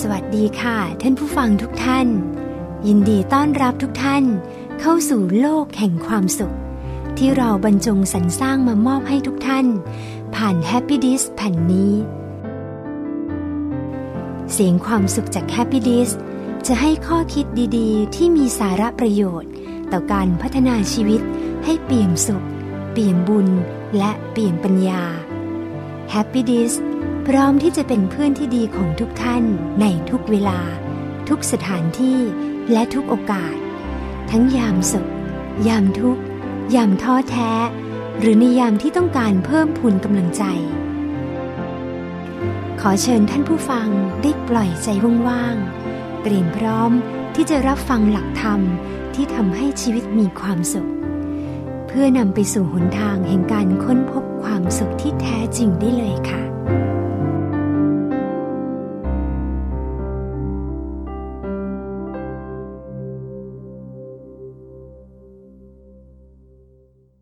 สวัสดีค่ะ ท่านผู้ฟังทุกท่าน ยินดีต้อนรับทุกท่าน เข้าสู่โลกแห่งความสุข ที่เราบรรจงสรรสร้างมามอบให้ทุกท่าน ผ่าน Happy d i s แผ่นนี้ เสียงความสุขจาก Happy d i s จะให้ข้อคิดดีๆ ที่มีสาระประโยชน์ ต่อการพัฒนาชีวิตให้เปี่ยมสุข เปี่ยมบุญและเปี่ยมปัญญา Happy d i s พร้อมที่จะเป็นเพื่อนที่ดีของทุกท่านในทุกเวลา ทุกสถานที่และทุกโอกาส ทั้งยามสุข ยามทุกข์ ยามท้อแท้ หรือในยามที่ต้องการเพิ่มพูนกำลังใจ ขอเชิญท่านผู้ฟังได้ปล่อยใจว่างๆเตรียมพร้อมที่จะรับฟังหลักธรรมที่ทำให้ชีวิตมีความสุข เพื่อนำไปสู่หนทางแห่งการค้นพบความสุขที่แท้จริงได้เลยค่ะ